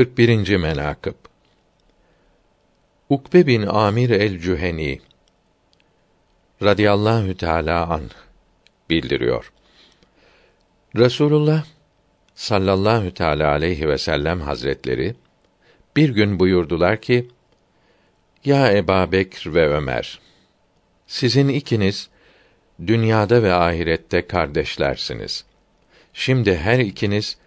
41. menakıb Ukbe bin Amir el-Cüheni radıyallahu teala an bildiriyor. Resulullah sallallahu teala aleyhi ve sellem hazretleri bir gün buyurdular ki: Ya Eba Bekr ve Ömer, sizin ikiniz dünyada ve ahirette kardeşlersiniz. Şimdi her ikiniz